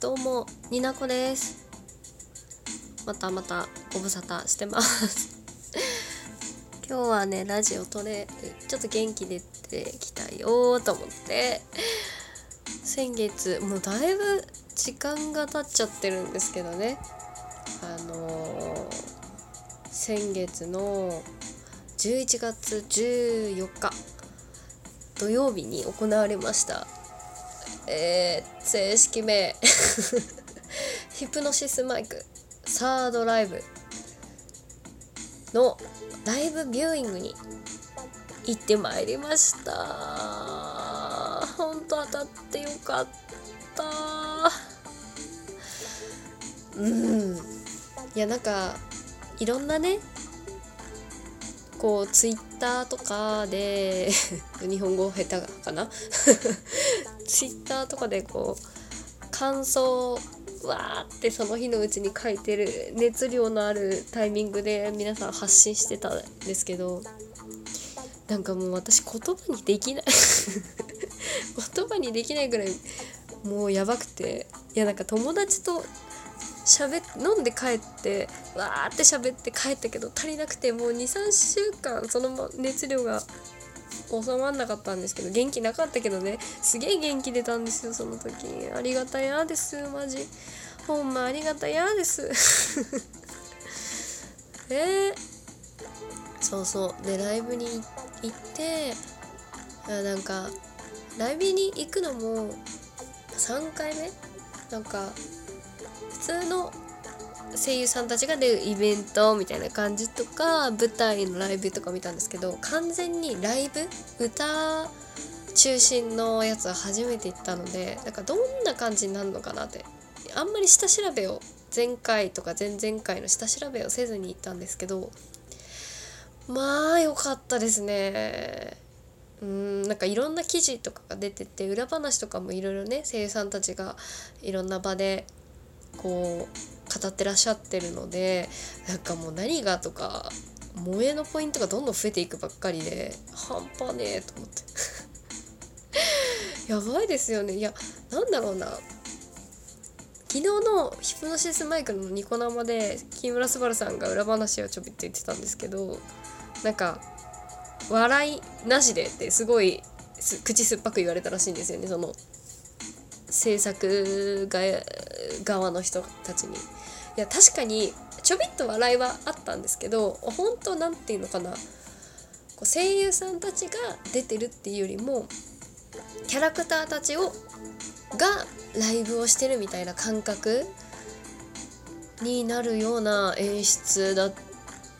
どうもになこです。またまたご無沙汰してます。今日はねラジオ撮れちょっと元気出てきたよと思って。先月もうだいぶ時間が経っちゃってるんですけどね。あのー、先月の11月14日土曜日に行われました。えー、正式名。ヒプノシスマイク。サードライブのライブビューイングに行ってまいりました。本当当たってよかった。うん。いやなんかいろんなねこうツイッターとかで 日本語下手かな？ツイッターとかでこう感想わーってその日のうちに書いてる熱量のあるタイミングで皆さん発信してたんですけどなんかもう私言葉にできない。言葉にできないぐらいもうやばくていやなんか友達と喋飲んで帰ってわーって喋って帰ったけど足りなくてもう23週間そのま熱量が収まんなかったんですけど元気なかったけどね。すげえ元気出たんですよその時。ありがたやですマジ。ほんまありがたやです。えー、そうそう。でライブに行ってあなんかライブに行くのも3回目？なんか普通の声優さんたちが出るイベントみたいな感じとか舞台のライブとか見たんですけど完全にライブ歌中心のやつは初めて行ったのでなんかどんな感じになるのかなってあんまり下調べを前回とか前々回の下調べをせずに行ったんですけどまあ良かったですね。うんなんかいろんな記事とかが出てて裏話とかもいろいろね声優さんたちがいろんな場でこう語ってらっしゃってるのでなんかもう何がとか萌えのポイントがどんどん増えていくばっかりで半端ねえと思って。やばいですよね。いやなんだろうな。昨日のヒプノシスマイクのニコ生で木村昴さんが裏話をちょびっと言ってたんですけどなんか笑いなしでってすごい口酸っぱく言われたらしいんですよね。その制作側の人たちに。いや確かにちょびっと笑いはあったんですけど本当なんていうのかな。こう声優さんたちが出てるっていうよりもキャラクターたちをがライブをしてるみたいな感覚になるような演出だっ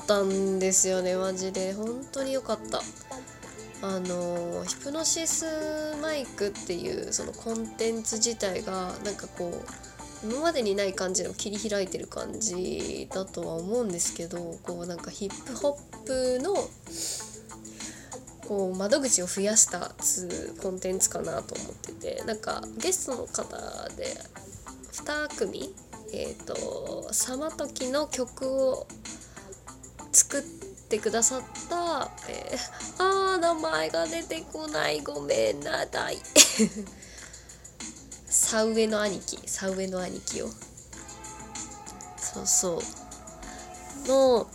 たんですよねマジで。本当に良かった。あのヒプノシスマイクっていうそのコンテンツ自体がなんかこう今までにない感じの切り開いてる感じだとは思うんですけどこうなんかヒップホップのこう窓口を増やしたつコンテンツかなと思っててなんかゲストの方で2組えっ、ー、と「さまとき」の曲を作ってくださった、えー、あー名前が出てこない。ごめんなさい。サウエの兄貴サウエの兄貴を。そうそう。の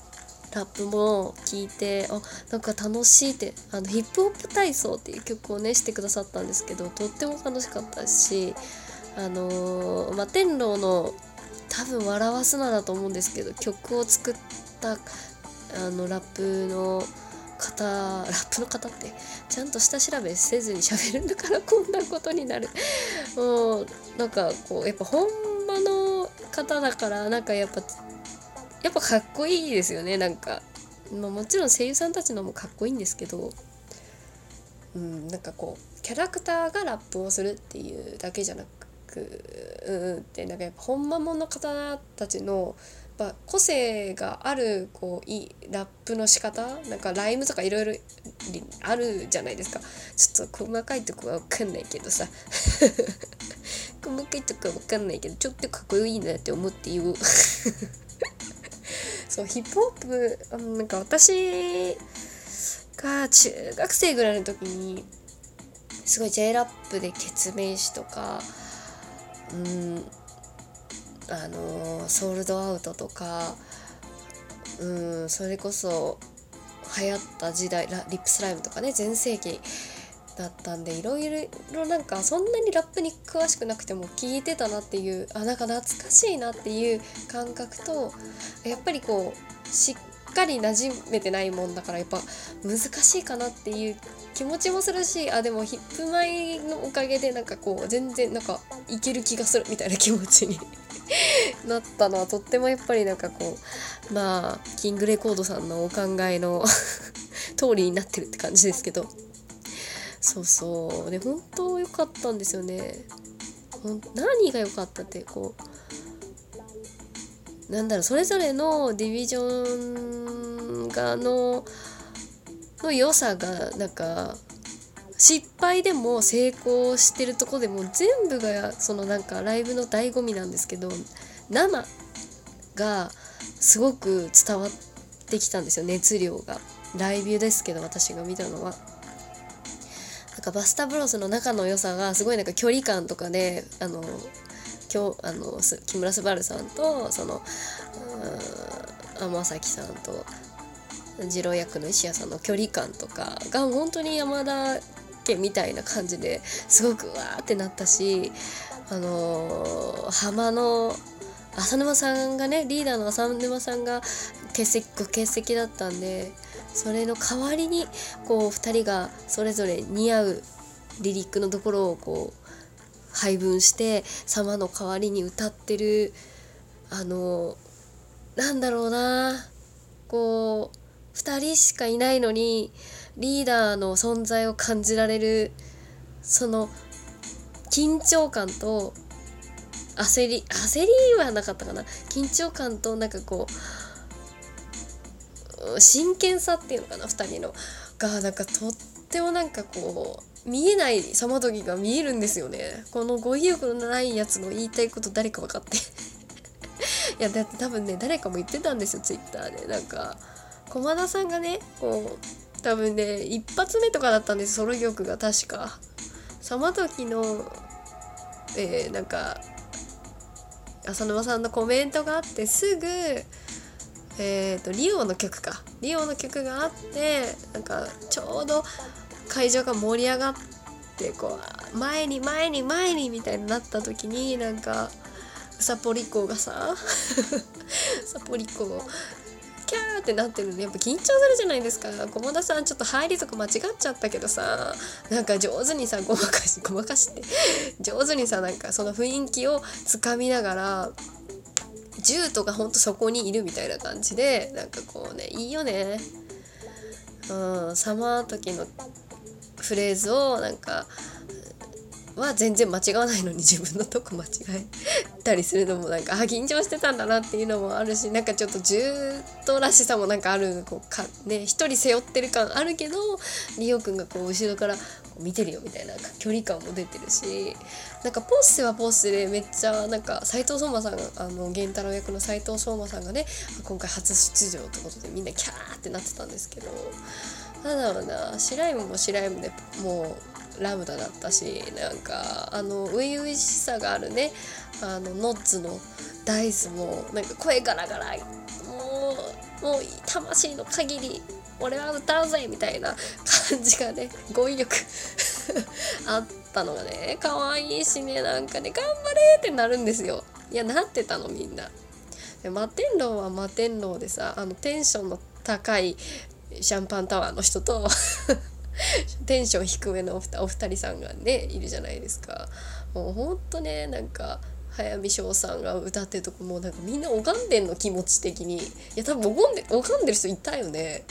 ラップも聞いてあなんか楽しいってあのヒップホップ体操っていう曲をねしてくださったんですけどとっても楽しかったしあのー、ま天狼の多分笑わすなだと思うんですけど曲を作ったあのラップの方ラップの方ってちゃんと下調べせずに喋るんだからこんなことになる。もうなんかこうやっぱ本場の方だからなんかやっぱやっぱかっこいいですよね。なんか、まあ、もちろん声優さんたちのもかっこいいんですけどうんなんかこうキャラクターがラップをするっていうだけじゃなくうんってなんかやっぱ本間の方たちのぱ個性があるこういいラップの仕方なんかライムとかいろいろあるじゃないですか。ちょっと細かいとこは分かんないけどさ。細かいとこは分かんないけどちょっとかっこいいなって思って言う。そうヒップホップあのなんか私が中学生ぐらいの時にすごい J ラップでケツメイシとかうんあのソールドアウトとかうんそれこそ流行った時代リップスライムとかね全盛期だったんでいろいろなんかそんなにラップに詳しくなくても聞いてたなっていうあなんか懐かしいなっていう感覚とやっぱりこうしっかり馴染めてないもんだからやっぱ難しいかなっていう気持ちもするしあでもヒップマイのおかげでなんかこう全然なんかいける気がするみたいな気持ちに なったのはとってもやっぱりなんかこうまあキングレコードさんのお考えの 通りになってるって感じですけど。そうそう。で本当良かったんですよね。何が良かったってこうなんだろうそれぞれのディビジョンがのの良さがなんか失敗でも成功してるとこでも全部がそのなんかライブの醍醐味なんですけど生がすごく伝わってきたんですよ熱量がライブですけど私が見たのは。なんかバスタブロスの仲の良さがすごいなんか距離感とかであの今日あの木村昴さんとその天崎さんと次郎役の石屋さんの距離感とかが本当に山田家みたいな感じですごくわーってなったしあのー、浜の浅沼さんがねリーダーの浅沼さんが欠席ご欠席だったんでそれの代わりにこう2人がそれぞれ似合うリリックのところをこう配分して様の代わりに歌ってるあのなんだろうなこう2人しかいないのにリーダーの存在を感じられるその緊張感と焦り焦りはなかったかな。緊張感となんかこう真剣さっていうのかな2人の。がなんかとってもなんかこう見えない様時が見えるんですよね。この語彙力のないやつの言いたいこと誰か分かって。いやだって多分ね誰かも言ってたんですよツイッターで。なんか駒田さんがねこう多分ね一発目とかだったんですソロ曲が確か。その時のえー、なんか浅沼さんのコメントがあってすぐえーと、リオの曲か。リオの曲があってなんかちょうど会場が盛り上がってこう前に前に前にみたいになった時になんかうさぽりこがさうさぽりこキャーってなってるんでやっぱ緊張するじゃないですか。駒田さんちょっと入りとか間違っちゃったけどさなんか上手にさごまかしごまかして。上手にさなんかその雰囲気をつかみながら銃とかほんとそこにいるみたいな感じでなんかこうねいいよね。うんサマー時のフレーズをなんかは全然間違わないのに自分のとこ間違えたりするのもなんかあ緊張してたんだなっていうのもあるしなんかちょっとジュートらしさもなんかあるこうかね一人背負ってる感あるけどリオくんがこう後ろから見てるよみたいな距離感も出てるしなんかポッセはポッセでめっちゃなんか斎藤壮馬さんあの源太郎役の斎藤壮馬さんがね今回初出場ってことでみんなキャーってなってたんですけどなんだろうなシライムもシライムでもうラムダだったしなんかあの初々しさがあるね。あのノッツのダイスもなんか声ガラガラもうもう魂の限り俺は歌うぜみたいな 感じがね語彙力 あったのがね可愛いしねなんかね頑張れってなるんですよ。いやなってたのみんな。で摩天楼は摩天楼でさあのテンションの高いシャンパンタワーの人と テンション低めのお二人さんがねいるじゃないですか。もうほんとねなんか早見翔さんが歌ってるとこもうなんかみんな拝んでんの気持ち的に。いや多分拝んで拝んでる人いたよね。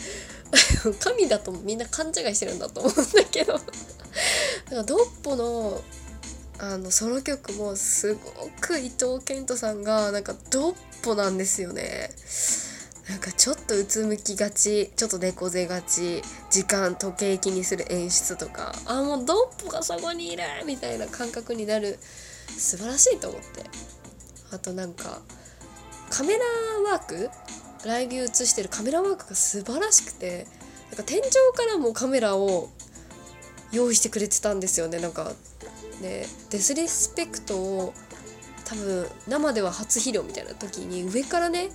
神だとみんな勘違いしてるんだと思うんだけど。だかドッポのあのソロ曲もすごく伊藤健人さんがなんかドッポなんですよね。なんかちょっとうつむきがちちょっと猫背がち時間時計気にする演出とかあもうドッポがそこにいるみたいな感覚になる素晴らしいと思って。あとなんかカメラワーク？ライブ映してるカメラワークが素晴らしくてなんか天井からもカメラを用意してくれてたんですよね。なんかねデスリスペクトを多分生では初披露みたいな時に上からね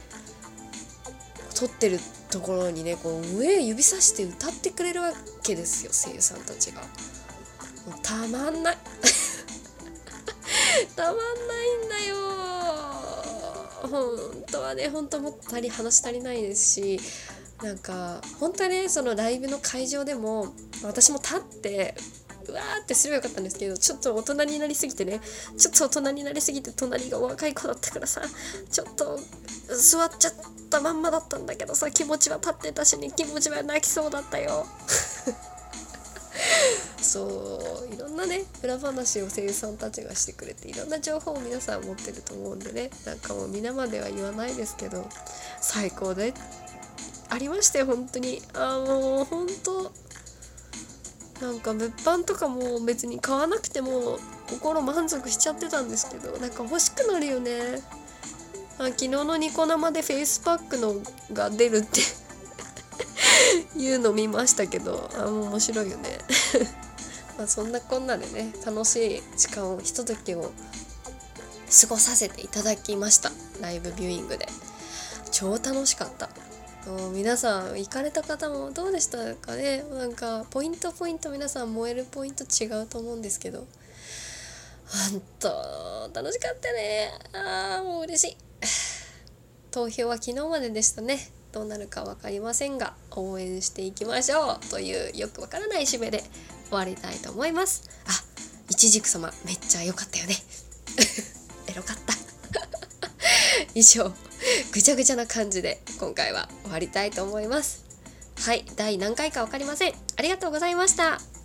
撮ってるところにねこう上指さして歌ってくれるわけですよ声優さんたちが。もうたまんない たまんないんだよ本当はね本当もっと話足りないですしなんか本当はねそのライブの会場でも私も立ってうわーってすればよかったんですけどちょっと大人になりすぎてねちょっと大人になりすぎて隣が若い子だったからさちょっと座っちゃったまんまだったんだけどさ気持ちは立ってたしね気持ちは泣きそうだったよ。そういろんなね裏話を声優さんたちがしてくれていろんな情報を皆さん持ってると思うんでねなんかもう皆までは言わないですけど最高でありましたよ本当に。あもう本当なんか物販とかも別に買わなくても心満足しちゃってたんですけどなんか欲しくなるよね。あ昨日のニコ生でフェイスパックのが出るって いうの見ましたけどあもう面白いよね。まあそんなこんなでね楽しい時間をひとときを過ごさせていただきました。ライブビューイングで。超楽しかった。皆さん行かれた方もどうでしたかね？なんかポイントポイント皆さん燃えるポイント違うと思うんですけど。本当楽しかったね。あーもう嬉しい。投票は昨日まででしたね。どうなるか分かりませんが応援していきましょうというよくわからない締めで終わりたいと思います。あいちじく様めっちゃ良かったよね。エロかった。以上。ぐちゃぐちゃな感じで今回は終わりたいと思います。はい第何回か分かりません。ありがとうございました。